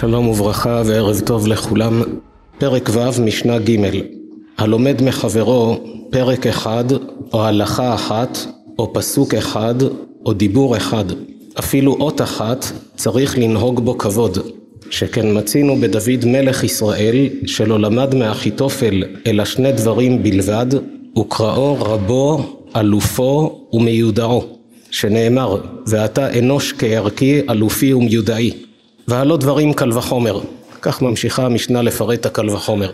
שלום וברכה וערב טוב לכולם. פרק ו' משנה ג' הלומד מחברו פרק אחד או הלכה אחת או פסוק אחד או דיבור אחד. אפילו אות אחת צריך לנהוג בו כבוד. שכן מצינו בדוד מלך ישראל שלא למד מאחיתופל אלא שני דברים בלבד וקראו רבו אלופו ומיודעו. שנאמר ואתה אנוש כערכי אלופי ומיודעי והלא דברים קל וחומר. כך ממשיכה המשנה לפרט הקל וחומר.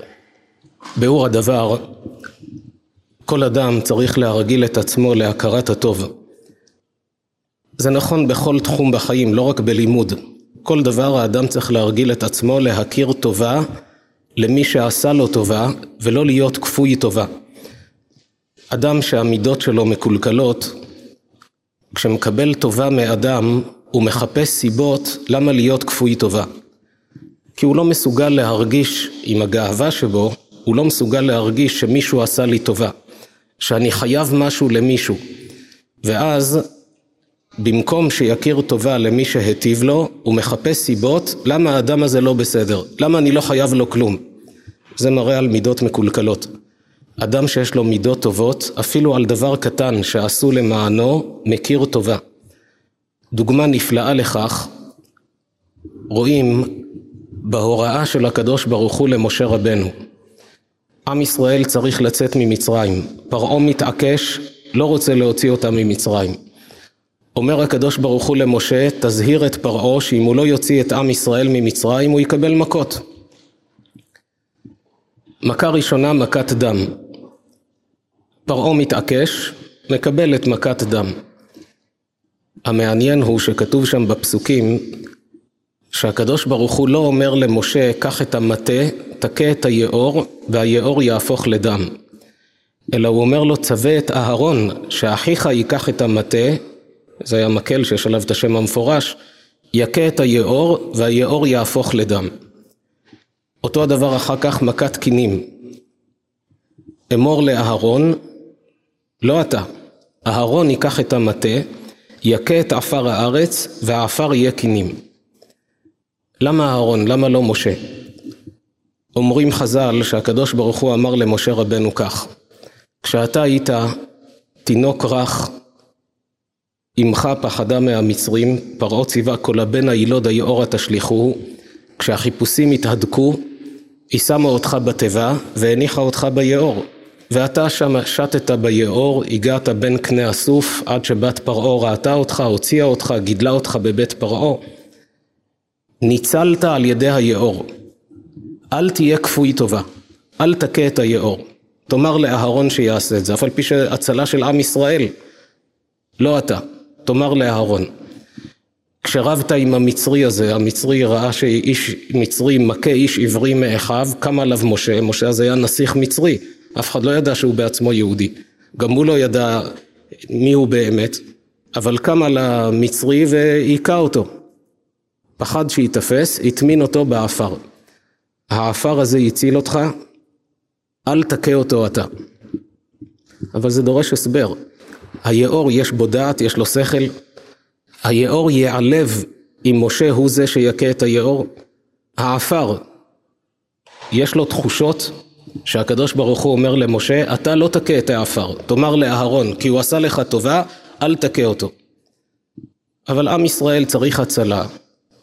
ביאור הדבר כל אדם צריך להרגיל את עצמו להכרת הטוב. זה נכון בכל תחום בחיים לא רק בלימוד. כל דבר האדם צריך להרגיל את עצמו להכיר טובה למי שעשה לו טובה ולא להיות כפוי טובה. אדם שהמידות שלו מקולקלות כשמקבל טובה מאדם הוא מחפש סיבות למה להיות כפוי טובה. כי הוא לא מסוגל להרגיש עם הגאווה שבו, הוא לא מסוגל להרגיש שמישהו עשה לי טובה, שאני חייב משהו למישהו. ואז במקום שיכיר טובה למי שהטיב לו, הוא מחפש סיבות למה האדם הזה לא בסדר, למה אני לא חייב לו כלום. זה מראה על מידות מקולקלות. אדם שיש לו מידות טובות, אפילו על דבר קטן שעשו למענו, מכיר טובה. דוגמה נפלאה לכך רואים בהוראה של הקדוש ברוך הוא למשה רבנו. עם ישראל צריך לצאת ממצרים, פרעה מתעקש, לא רוצה להוציא אותם ממצרים. אומר הקדוש ברוך הוא למשה, תזהיר את פרעה שאם הוא לא יוציא את עם ישראל ממצרים הוא יקבל מכות. מכה ראשונה מכת דם. פרעה מתעקש, מקבל את מכת דם. המעניין הוא שכתוב שם בפסוקים שהקדוש ברוך הוא לא אומר למשה קח את המטה, תכה את היאור והיאור יהפוך לדם. אלא הוא אומר לו צווה את אהרון שאחיך ייקח את המטה זה היה מקל שיש עליו את השם המפורש יכה את היאור והיאור יהפוך לדם. אותו הדבר אחר כך מכת קינים. אמור לאהרון לא אתה אהרון ייקח את המטה יכה את עפר הארץ והעפר יהיה קינים. למה אהרון? למה לא משה? אומרים חז"ל שהקדוש ברוך הוא אמר למשה רבנו כך כשאתה היית תינוק רך אמך פחדה מהמצרים פרעה ציווה כל הבן הילוד היאורה תשליכוהו כשהחיפושים התהדקו היא שמה אותך בתיבה והניחה אותך ביאור ואתה שם שטת ביאור, הגעת בין קנה הסוף עד שבת פרעה ראתה אותך, הוציאה אותך, גידלה אותך בבית פרעה. ניצלת על ידי היאור. אל תהיה כפוי טובה, אל תכה את היאור. תאמר לאהרון שיעשה את זה, אף על פי שהצלה של עם ישראל. לא אתה, תאמר לאהרון. כשרבת עם המצרי הזה, המצרי ראה שאיש מצרי מכה איש עברי מאחיו, קם עליו משה, משה הזה היה נסיך מצרי. אף אחד לא ידע שהוא בעצמו יהודי. גם הוא לא ידע מי הוא באמת, אבל קם על המצרי והיכה אותו. פחד שייתפס, הטמין אותו בעפר. העפר הזה הציל אותך, אל תכה אותו אתה. אבל זה דורש הסבר. היאור יש בו דעת, יש לו שכל. היאור ייעלב אם משה הוא זה שיכה את היאור. העפר, יש לו תחושות, שהקדוש ברוך הוא אומר למשה, אתה לא תכה את העפר, תאמר לאהרון, כי הוא עשה לך טובה, אל תכה אותו. אבל עם ישראל צריך הצלה,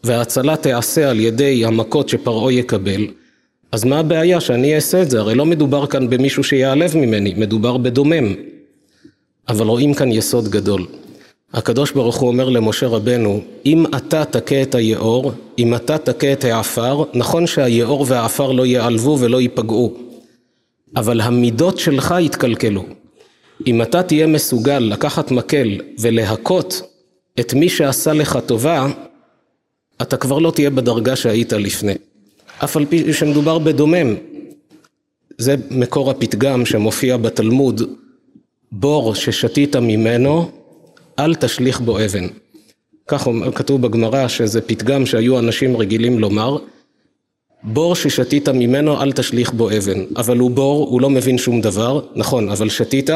וההצלה תיעשה על ידי המכות שפרעה יקבל, אז מה הבעיה שאני אעשה את זה? הרי לא מדובר כאן במישהו שיעלב ממני, מדובר בדומם. אבל רואים כאן יסוד גדול. הקדוש ברוך הוא אומר למשה רבנו, אם אתה תכה את היאור, אם אתה תכה את העפר, נכון שהיאור והעפר לא ייעלבו ולא ייפגעו, אבל המידות שלך יתקלקלו. אם אתה תהיה מסוגל לקחת מקל ולהכות את מי שעשה לך טובה, אתה כבר לא תהיה בדרגה שהיית לפני. אף על פי שמדובר בדומם. זה מקור הפתגם שמופיע בתלמוד, בור ששתית ממנו, אל תשליך בו אבן. כך כתוב בגמרא שזה פתגם שהיו אנשים רגילים לומר, בור ששתית ממנו אל תשליך בו אבן, אבל הוא בור, הוא לא מבין שום דבר, נכון, אבל שתית,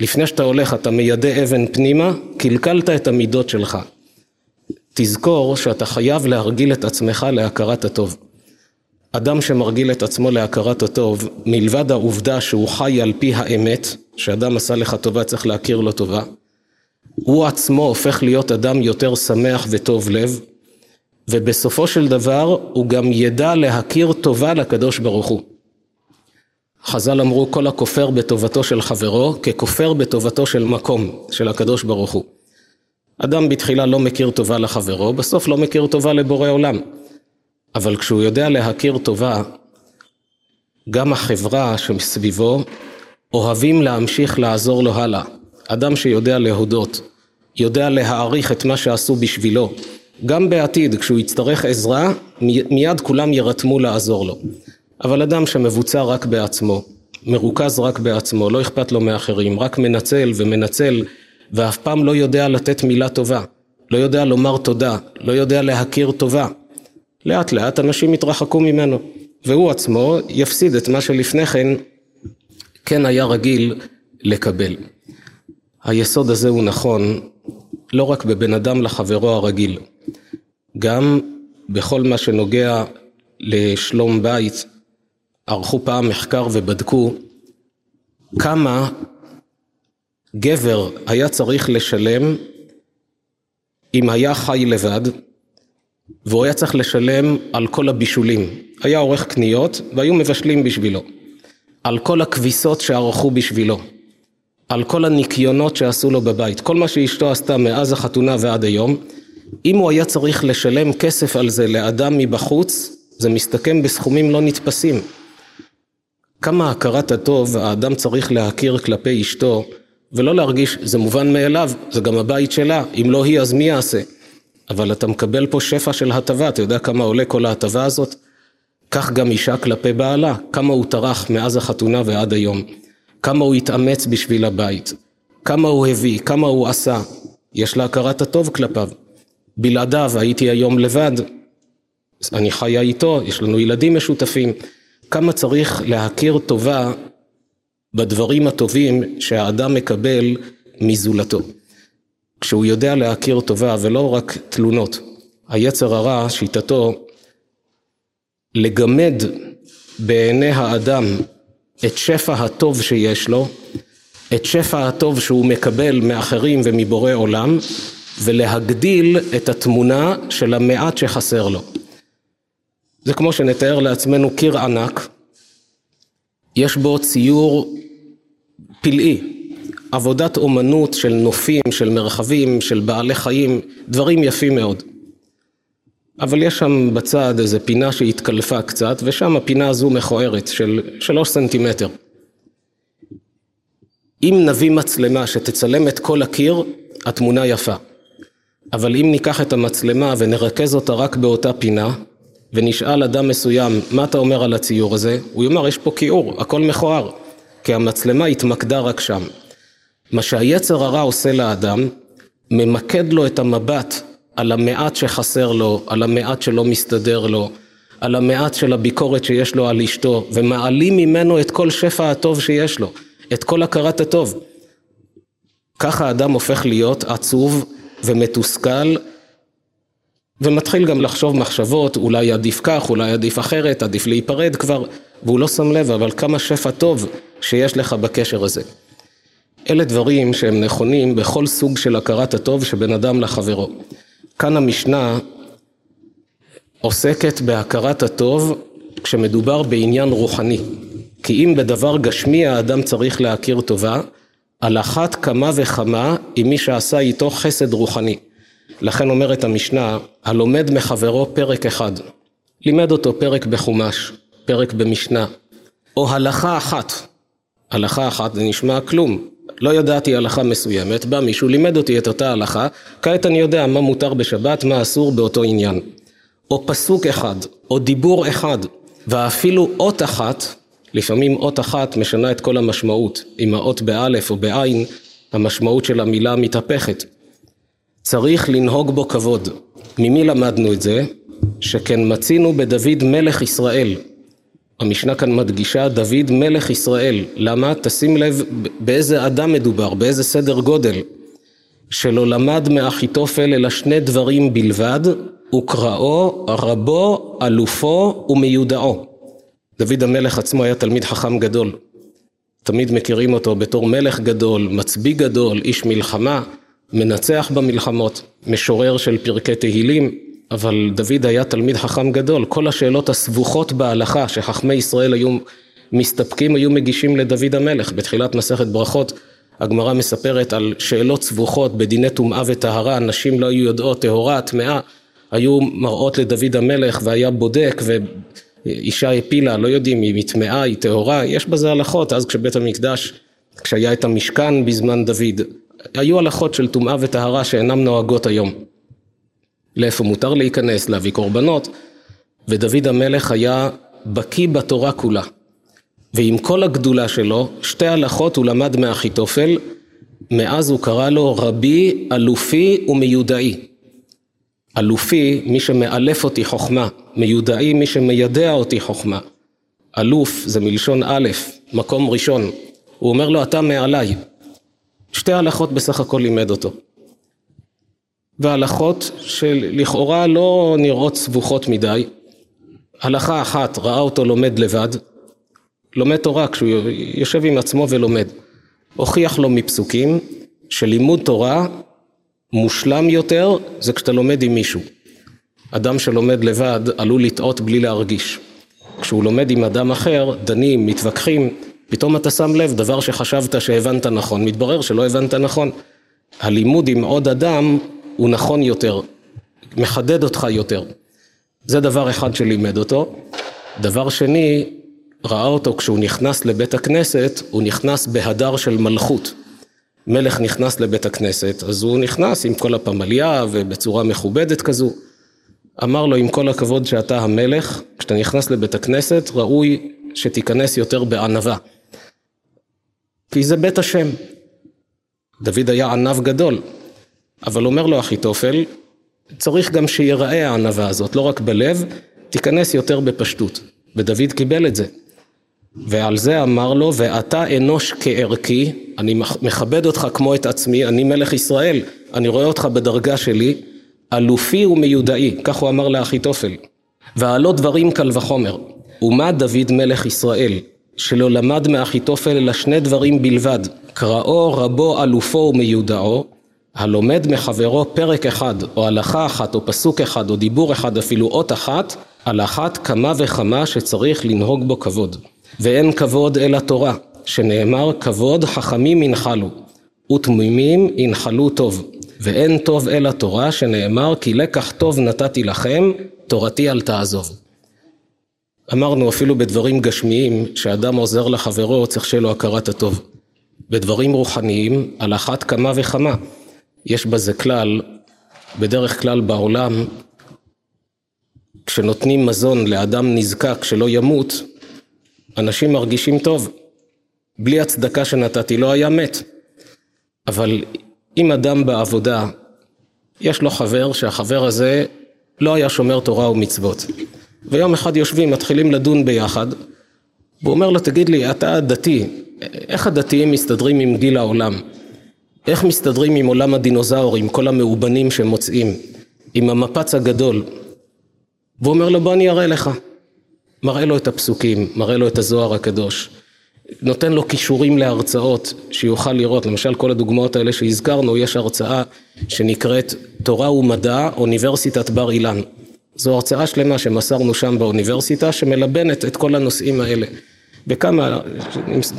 לפני שאתה הולך אתה מיידה אבן פנימה, קלקלת את המידות שלך. תזכור שאתה חייב להרגיל את עצמך להכרת הטוב. אדם שמרגיל את עצמו להכרת הטוב, מלבד העובדה שהוא חי על פי האמת, שאדם עשה לך טובה צריך להכיר לו טובה, הוא עצמו הופך להיות אדם יותר שמח וטוב לב, ובסופו של דבר הוא גם ידע להכיר טובה לקדוש ברוך הוא. חז"ל אמרו כל הכופר בטובתו של חברו ככופר בטובתו של מקום של הקדוש ברוך הוא. אדם בתחילה לא מכיר טובה לחברו, בסוף לא מכיר טובה לבורא עולם. אבל כשהוא יודע להכיר טובה, גם החברה שמסביבו אוהבים להמשיך לעזור לו הלאה. אדם שיודע להודות, יודע להעריך את מה שעשו בשבילו, גם בעתיד כשהוא יצטרך עזרה, מיד כולם יירתמו לעזור לו. אבל אדם שמבוצע רק בעצמו, מרוכז רק בעצמו, לא אכפת לו מאחרים, רק מנצל ומנצל, ואף פעם לא יודע לתת מילה טובה, לא יודע לומר תודה, לא יודע להכיר טובה. לאט לאט אנשים יתרחקו ממנו, והוא עצמו יפסיד את מה שלפני כן כן היה רגיל לקבל. היסוד הזה הוא נכון לא רק בבן אדם לחברו הרגיל, גם בכל מה שנוגע לשלום בית, ערכו פעם מחקר ובדקו כמה גבר היה צריך לשלם אם היה חי לבד והוא היה צריך לשלם על כל הבישולים. היה עורך קניות והיו מבשלים בשבילו. על כל הכביסות שערכו בשבילו. על כל הניקיונות שעשו לו בבית. כל מה שאשתו עשתה מאז החתונה ועד היום. אם הוא היה צריך לשלם כסף על זה לאדם מבחוץ, זה מסתכם בסכומים לא נתפסים. כמה הכרת הטוב האדם צריך להכיר כלפי אשתו ולא להרגיש זה מובן מאליו, זה גם הבית שלה, אם לא היא אז מי יעשה? אבל אתה מקבל פה שפע של הטבה, אתה יודע כמה עולה כל ההטבה הזאת? כך גם אישה כלפי בעלה, כמה הוא טרח מאז החתונה ועד היום, כמה הוא התאמץ בשביל הבית, כמה הוא הביא, כמה הוא עשה, יש לה הכרת הטוב כלפיו. בלעדיו הייתי היום לבד, אני חיה איתו, יש לנו ילדים משותפים, כמה צריך להכיר טובה בדברים הטובים שהאדם מקבל מזולתו. כשהוא יודע להכיר טובה ולא רק תלונות. היצר הרע, שיטתו, לגמד בעיני האדם את שפע הטוב שיש לו, את שפע הטוב שהוא מקבל מאחרים ומבורא עולם, ולהגדיל את התמונה של המעט שחסר לו. זה כמו שנתאר לעצמנו קיר ענק, יש בו ציור פלאי, עבודת אומנות של נופים, של מרחבים, של בעלי חיים, דברים יפים מאוד. אבל יש שם בצד איזה פינה שהתקלפה קצת, ושם הפינה הזו מכוערת של שלוש סנטימטר. אם נביא מצלמה שתצלם את כל הקיר, התמונה יפה. אבל אם ניקח את המצלמה ונרכז אותה רק באותה פינה, ונשאל אדם מסוים, מה אתה אומר על הציור הזה? הוא יאמר, יש פה כיעור, הכל מכוער. כי המצלמה התמקדה רק שם. מה שהיצר הרע עושה לאדם, ממקד לו את המבט על המעט שחסר לו, על המעט שלא מסתדר לו, על המעט של הביקורת שיש לו על אשתו, ומעלים ממנו את כל שפע הטוב שיש לו, את כל הכרת הטוב. ככה האדם הופך להיות עצוב ומתוסכל, ומתחיל גם לחשוב מחשבות, אולי עדיף כך, אולי עדיף אחרת, עדיף להיפרד כבר, והוא לא שם לב, אבל כמה שפע טוב שיש לך בקשר הזה. אלה דברים שהם נכונים בכל סוג של הכרת הטוב שבין אדם לחברו. כאן המשנה עוסקת בהכרת הטוב כשמדובר בעניין רוחני. כי אם בדבר גשמי האדם צריך להכיר טובה, על אחת כמה וכמה עם מי שעשה איתו חסד רוחני. לכן אומרת המשנה, הלומד מחברו פרק אחד, לימד אותו פרק בחומש, פרק במשנה, או הלכה אחת, הלכה אחת זה נשמע כלום, לא ידעתי הלכה מסוימת, בא מישהו, לימד אותי את אותה הלכה, כעת אני יודע מה מותר בשבת, מה אסור באותו עניין. או פסוק אחד, או דיבור אחד, ואפילו אות אחת, לפעמים אות אחת משנה את כל המשמעות. אם האות באלף או בעין, המשמעות של המילה מתהפכת. צריך לנהוג בו כבוד. ממי למדנו את זה? שכן מצינו בדוד מלך ישראל, המשנה כאן מדגישה דוד מלך ישראל. למה? תשים לב באיזה אדם מדובר, באיזה סדר גודל. שלא למד מאחיתופל אלא שני דברים בלבד, וקראו, רבו, אלופו ומיודעו. דוד המלך עצמו היה תלמיד חכם גדול. תמיד מכירים אותו בתור מלך גדול, מצביא גדול, איש מלחמה, מנצח במלחמות, משורר של פרקי תהילים, אבל דוד היה תלמיד חכם גדול. כל השאלות הסבוכות בהלכה שחכמי ישראל היו מסתפקים, היו מגישים לדוד המלך. בתחילת מסכת ברכות הגמרא מספרת על שאלות סבוכות בדיני טומאה וטהרה, נשים לא היו יודעות טהורה, טמאה, היו מראות לדוד המלך והיה בודק ואישה הפילה, לא יודעים היא טמאה, היא טהורה, יש בזה הלכות, אז כשבית המקדש, כשהיה את המשכן בזמן דוד, היו הלכות של טומאה וטהרה שאינן נוהגות היום. לאיפה מותר להיכנס, להביא קורבנות, ודוד המלך היה בקיא בתורה כולה. ועם כל הגדולה שלו, שתי הלכות הוא למד מאחיתופל, מאז הוא קרא לו רבי, אלופי ומיודעי. אלופי, מי שמאלף אותי חוכמה, מיודעי, מי שמיידע אותי חוכמה. אלוף זה מלשון א', מקום ראשון. הוא אומר לו, אתה מעליי. שתי הלכות בסך הכל לימד אותו. והלכות שלכאורה לא נראות סבוכות מדי. הלכה אחת, ראה אותו לומד לבד, לומד תורה כשהוא יושב עם עצמו ולומד. הוכיח לו מפסוקים שלימוד תורה מושלם יותר זה כשאתה לומד עם מישהו. אדם שלומד לבד עלול לטעות בלי להרגיש. כשהוא לומד עם אדם אחר, דנים, מתווכחים, פתאום אתה שם לב, דבר שחשבת שהבנת נכון, מתברר שלא הבנת נכון. הלימוד עם עוד אדם הוא נכון יותר, מחדד אותך יותר. זה דבר אחד שלימד אותו. דבר שני, ראה אותו כשהוא נכנס לבית הכנסת, הוא נכנס בהדר של מלכות. מלך נכנס לבית הכנסת, אז הוא נכנס עם כל הפמליה ובצורה מכובדת כזו. אמר לו, עם כל הכבוד שאתה המלך, כשאתה נכנס לבית הכנסת, ראוי שתיכנס יותר בענווה. כי זה בית השם. דוד היה ענב גדול, אבל אומר לו אחיתופל, צריך גם שיראה הענווה הזאת, לא רק בלב, תיכנס יותר בפשטות. ודוד קיבל את זה. ועל זה אמר לו, ואתה אנוש כערכי, אני מכבד אותך כמו את עצמי, אני מלך ישראל, אני רואה אותך בדרגה שלי, אלופי ומיודעי, כך הוא אמר לאחיתופל. והלא דברים קל וחומר. ומה דוד מלך ישראל, שלא למד מאחיתופל אלא שני דברים בלבד, קראו רבו אלופו ומיודעו, הלומד מחברו פרק אחד, או הלכה אחת, או פסוק אחד, או דיבור אחד, אפילו אות אחת, על אחת כמה וכמה שצריך לנהוג בו כבוד. ואין כבוד אלא תורה, שנאמר כבוד חכמים ינחלו, ותמימים ינחלו טוב. ואין טוב אלא תורה, שנאמר כי לקח טוב נתתי לכם, תורתי אל תעזוב. אמרנו אפילו בדברים גשמיים, שאדם עוזר לחברו צריך שיהיה לו הכרת הטוב. בדברים רוחניים, על אחת כמה וכמה. יש בזה כלל, בדרך כלל בעולם, כשנותנים מזון לאדם נזקק שלא ימות, אנשים מרגישים טוב. בלי הצדקה שנתתי לא היה מת. אבל אם אדם בעבודה, יש לו חבר שהחבר הזה לא היה שומר תורה ומצוות. ויום אחד יושבים, מתחילים לדון ביחד, והוא אומר לו, תגיד לי, אתה דתי, איך הדתיים מסתדרים עם גיל העולם? איך מסתדרים עם עולם הדינוזאורים, כל המאובנים שהם מוצאים, עם המפץ הגדול? והוא אומר לו, בוא אני אראה לך. מראה לו את הפסוקים, מראה לו את הזוהר הקדוש, נותן לו כישורים להרצאות שיוכל לראות, למשל כל הדוגמאות האלה שהזכרנו, יש הרצאה שנקראת תורה ומדע, אוניברסיטת בר אילן. זו הרצאה שלמה שמסרנו שם באוניברסיטה שמלבנת את כל הנושאים האלה. וכמה,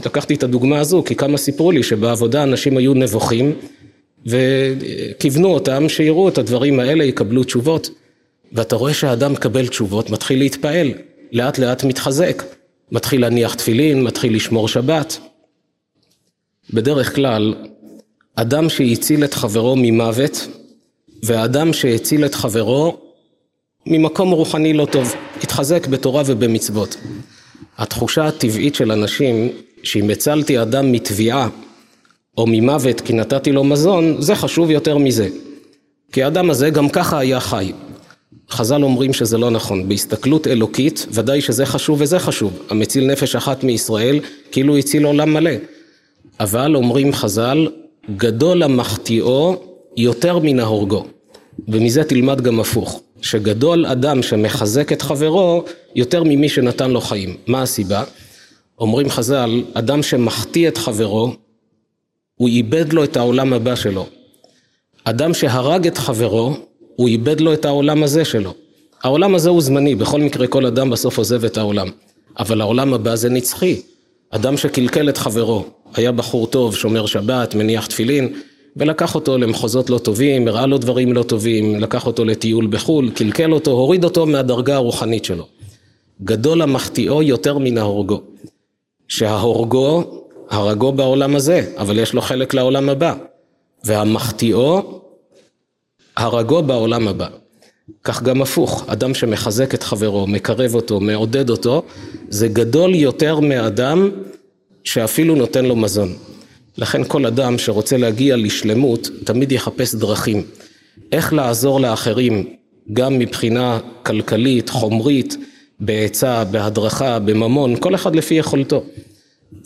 לקחתי את הדוגמה הזו כי כמה סיפרו לי שבעבודה אנשים היו נבוכים וכיוונו אותם שיראו את הדברים האלה, יקבלו תשובות ואתה רואה שהאדם מקבל תשובות, מתחיל להתפעל לאט לאט מתחזק, מתחיל להניח תפילין, מתחיל לשמור שבת. בדרך כלל, אדם שהציל את חברו ממוות, ואדם שהציל את חברו ממקום רוחני לא טוב, התחזק בתורה ובמצוות. התחושה הטבעית של אנשים, שאם הצלתי אדם מתביעה או ממוות כי נתתי לו מזון, זה חשוב יותר מזה. כי האדם הזה גם ככה היה חי. חז"ל אומרים שזה לא נכון. בהסתכלות אלוקית, ודאי שזה חשוב וזה חשוב. המציל נפש אחת מישראל, כאילו הציל עולם מלא. אבל אומרים חז"ל, גדול המחטיאו יותר מן ההורגו. ומזה תלמד גם הפוך, שגדול אדם שמחזק את חברו יותר ממי שנתן לו חיים. מה הסיבה? אומרים חז"ל, אדם שמחטיא את חברו, הוא איבד לו את העולם הבא שלו. אדם שהרג את חברו, הוא איבד לו את העולם הזה שלו. העולם הזה הוא זמני, בכל מקרה כל אדם בסוף עוזב את העולם. אבל העולם הבא זה נצחי. אדם שקלקל את חברו, היה בחור טוב, שומר שבת, מניח תפילין, ולקח אותו למחוזות לא טובים, הראה לו דברים לא טובים, לקח אותו לטיול בחו"ל, קלקל אותו, הוריד אותו מהדרגה הרוחנית שלו. גדול המחטיאו יותר מן ההורגו. שההורגו, הרגו בעולם הזה, אבל יש לו חלק לעולם הבא. והמחטיאו, הרגו בעולם הבא. כך גם הפוך, אדם שמחזק את חברו, מקרב אותו, מעודד אותו, זה גדול יותר מאדם שאפילו נותן לו מזון. לכן כל אדם שרוצה להגיע לשלמות, תמיד יחפש דרכים. איך לעזור לאחרים, גם מבחינה כלכלית, חומרית, בעצה, בהדרכה, בממון, כל אחד לפי יכולתו.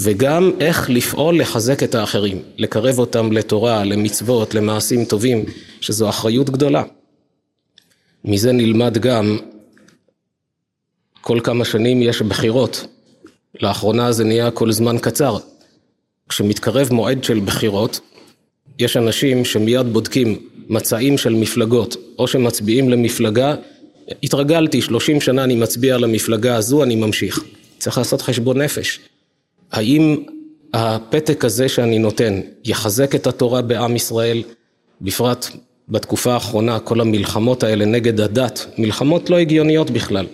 וגם איך לפעול לחזק את האחרים, לקרב אותם לתורה, למצוות, למעשים טובים, שזו אחריות גדולה. מזה נלמד גם, כל כמה שנים יש בחירות. לאחרונה זה נהיה כל זמן קצר. כשמתקרב מועד של בחירות, יש אנשים שמיד בודקים מצעים של מפלגות, או שמצביעים למפלגה, התרגלתי, 30 שנה אני מצביע למפלגה הזו, אני ממשיך. צריך לעשות חשבון נפש. האם הפתק הזה שאני נותן יחזק את התורה בעם ישראל, בפרט בתקופה האחרונה, כל המלחמות האלה נגד הדת, מלחמות לא הגיוניות בכלל.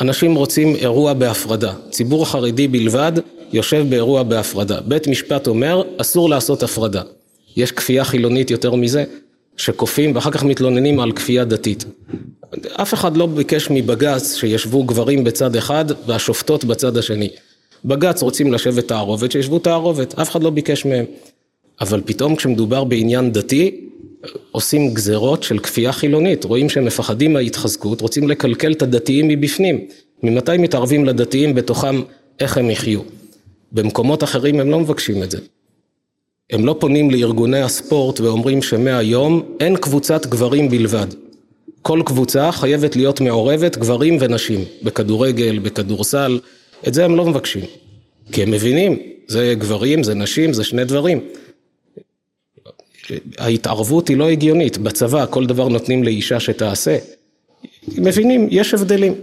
אנשים רוצים אירוע בהפרדה, ציבור חרדי בלבד יושב באירוע בהפרדה. בית משפט אומר, אסור לעשות הפרדה. יש כפייה חילונית יותר מזה, שכופים ואחר כך מתלוננים על כפייה דתית. אף אחד לא ביקש מבג"ץ שישבו גברים בצד אחד והשופטות בצד השני. בג"ץ רוצים לשבת תערובת, שישבו תערובת, אף אחד לא ביקש מהם. אבל פתאום כשמדובר בעניין דתי, עושים גזרות של כפייה חילונית, רואים שהם מפחדים מההתחזקות, רוצים לקלקל את הדתיים מבפנים. ממתי מתערבים לדתיים בתוכם איך הם יחיו? במקומות אחרים הם לא מבקשים את זה. הם לא פונים לארגוני הספורט ואומרים שמהיום אין קבוצת גברים בלבד. כל קבוצה חייבת להיות מעורבת גברים ונשים, בכדורגל, בכדורסל, את זה הם לא מבקשים. כי הם מבינים, זה גברים, זה נשים, זה שני דברים. ההתערבות היא לא הגיונית, בצבא כל דבר נותנים לאישה שתעשה. מבינים, יש הבדלים.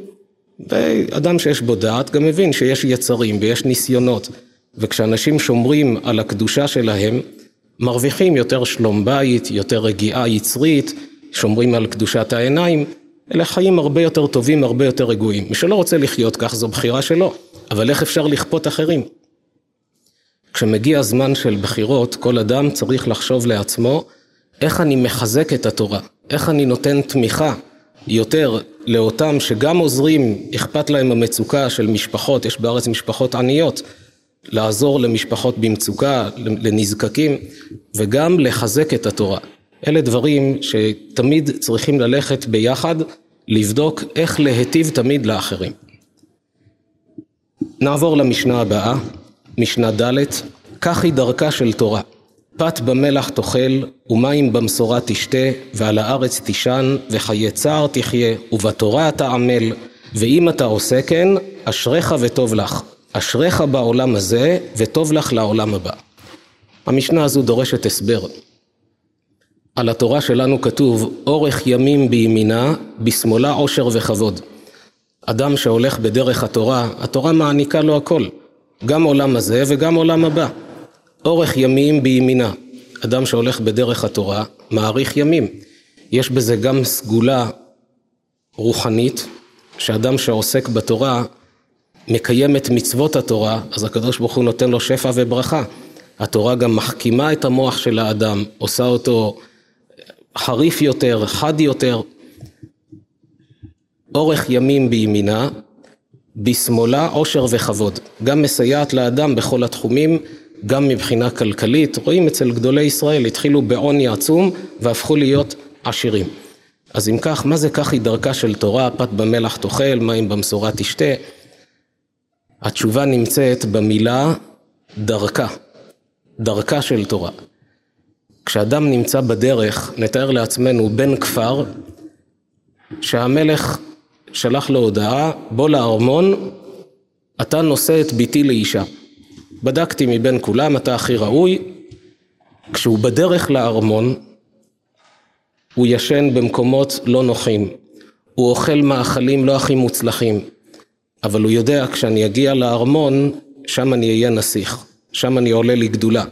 ואדם שיש בו דעת גם מבין שיש יצרים ויש ניסיונות. וכשאנשים שומרים על הקדושה שלהם, מרוויחים יותר שלום בית, יותר רגיעה יצרית, שומרים על קדושת העיניים, אלה חיים הרבה יותר טובים, הרבה יותר רגועים. מי שלא רוצה לחיות כך זו בחירה שלו, אבל איך אפשר לכפות אחרים? כשמגיע זמן של בחירות, כל אדם צריך לחשוב לעצמו איך אני מחזק את התורה, איך אני נותן תמיכה יותר לאותם שגם עוזרים, אכפת להם המצוקה של משפחות, יש בארץ משפחות עניות, לעזור למשפחות במצוקה, לנזקקים, וגם לחזק את התורה. אלה דברים שתמיד צריכים ללכת ביחד, לבדוק איך להיטיב תמיד לאחרים. נעבור למשנה הבאה, משנה ד', כך היא דרכה של תורה. פת במלח תאכל, ומים במשורה תשתה, ועל הארץ תישן, וחיי צער תחיה, ובתורה אתה עמל, ואם אתה עושה כן, אשריך וטוב לך. אשריך בעולם הזה, וטוב לך לעולם הבא. המשנה הזו דורשת הסבר. על התורה שלנו כתוב, אורך ימים בימינה, בשמאלה עושר וכבוד. אדם שהולך בדרך התורה, התורה מעניקה לו הכל, גם עולם הזה וגם עולם הבא. אורך ימים בימינה, אדם שהולך בדרך התורה, מאריך ימים. יש בזה גם סגולה רוחנית, שאדם שעוסק בתורה מקיים את מצוות התורה, אז הקדוש ברוך הוא נותן לו שפע וברכה. התורה גם מחכימה את המוח של האדם, עושה אותו חריף יותר, חד יותר. אורך ימים בימינה, בשמאלה עושר וכבוד. גם מסייעת לאדם בכל התחומים, גם מבחינה כלכלית. רואים אצל גדולי ישראל, התחילו בעוני עצום והפכו להיות עשירים. אז אם כך, מה זה כך היא דרכה של תורה, פת במלח תאכל, מים במשורה תשתה? התשובה נמצאת במילה דרכה, דרכה של תורה. כשאדם נמצא בדרך, נתאר לעצמנו בן כפר, שהמלך שלח לו הודעה, בוא לארמון, אתה נושא את ביתי לאישה. בדקתי מבין כולם, אתה הכי ראוי. כשהוא בדרך לארמון, הוא ישן במקומות לא נוחים, הוא אוכל מאכלים לא הכי מוצלחים, אבל הוא יודע כשאני אגיע לארמון, שם אני אהיה נסיך, שם אני עולה לגדולה.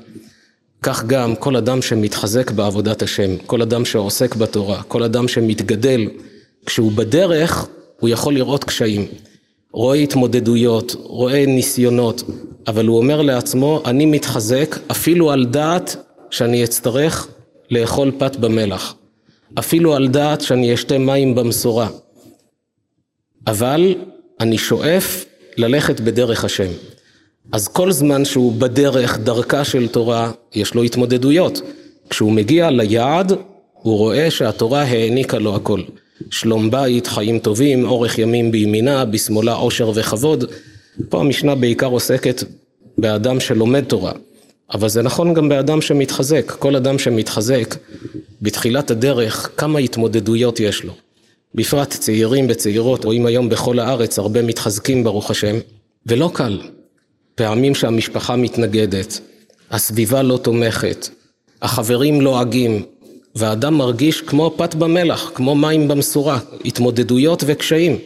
כך גם כל אדם שמתחזק בעבודת השם, כל אדם שעוסק בתורה, כל אדם שמתגדל, כשהוא בדרך, הוא יכול לראות קשיים. רואה התמודדויות, רואה ניסיונות, אבל הוא אומר לעצמו, אני מתחזק אפילו על דעת שאני אצטרך לאכול פת במלח. אפילו על דעת שאני אשתה מים במשורה. אבל אני שואף ללכת בדרך השם. אז כל זמן שהוא בדרך, דרכה של תורה, יש לו התמודדויות. כשהוא מגיע ליעד, הוא רואה שהתורה העניקה לו הכל. שלום בית, חיים טובים, אורך ימים בימינה, בשמאלה עושר וכבוד. פה המשנה בעיקר עוסקת באדם שלומד תורה. אבל זה נכון גם באדם שמתחזק. כל אדם שמתחזק, בתחילת הדרך, כמה התמודדויות יש לו. בפרט צעירים וצעירות, רואים היום בכל הארץ הרבה מתחזקים ברוך השם, ולא קל. פעמים שהמשפחה מתנגדת, הסביבה לא תומכת, החברים לועגים, והאדם מרגיש כמו פת במלח, כמו מים במשורה, התמודדויות וקשיים.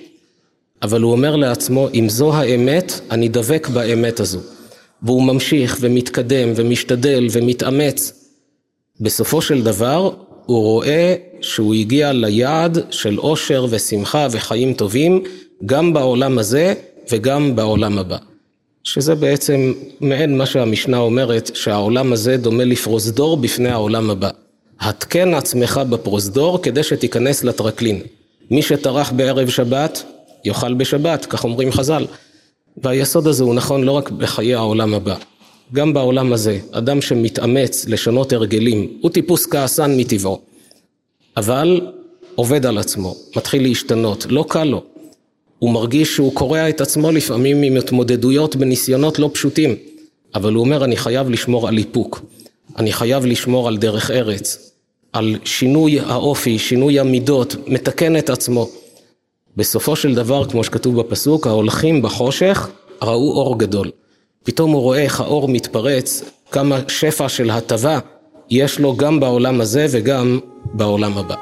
אבל הוא אומר לעצמו, אם זו האמת, אני דבק באמת הזו. והוא ממשיך ומתקדם ומשתדל ומתאמץ. בסופו של דבר, הוא רואה שהוא הגיע ליעד של אושר ושמחה וחיים טובים, גם בעולם הזה וגם בעולם הבא. שזה בעצם מעין מה שהמשנה אומרת, שהעולם הזה דומה לפרוזדור בפני העולם הבא. התקן עצמך בפרוזדור כדי שתיכנס לטרקלין. מי שטרח בערב שבת, יאכל בשבת, כך אומרים חז"ל. והיסוד הזה הוא נכון לא רק בחיי העולם הבא, גם בעולם הזה. אדם שמתאמץ לשנות הרגלים, הוא טיפוס כעסן מטבעו. אבל עובד על עצמו, מתחיל להשתנות, לא קל לו. הוא מרגיש שהוא קורע את עצמו לפעמים עם התמודדויות בניסיונות לא פשוטים, אבל הוא אומר אני חייב לשמור על איפוק, אני חייב לשמור על דרך ארץ, על שינוי האופי, שינוי המידות, מתקן את עצמו. בסופו של דבר, כמו שכתוב בפסוק, ההולכים בחושך ראו אור גדול. פתאום הוא רואה איך האור מתפרץ, כמה שפע של הטבה יש לו גם בעולם הזה וגם בעולם הבא.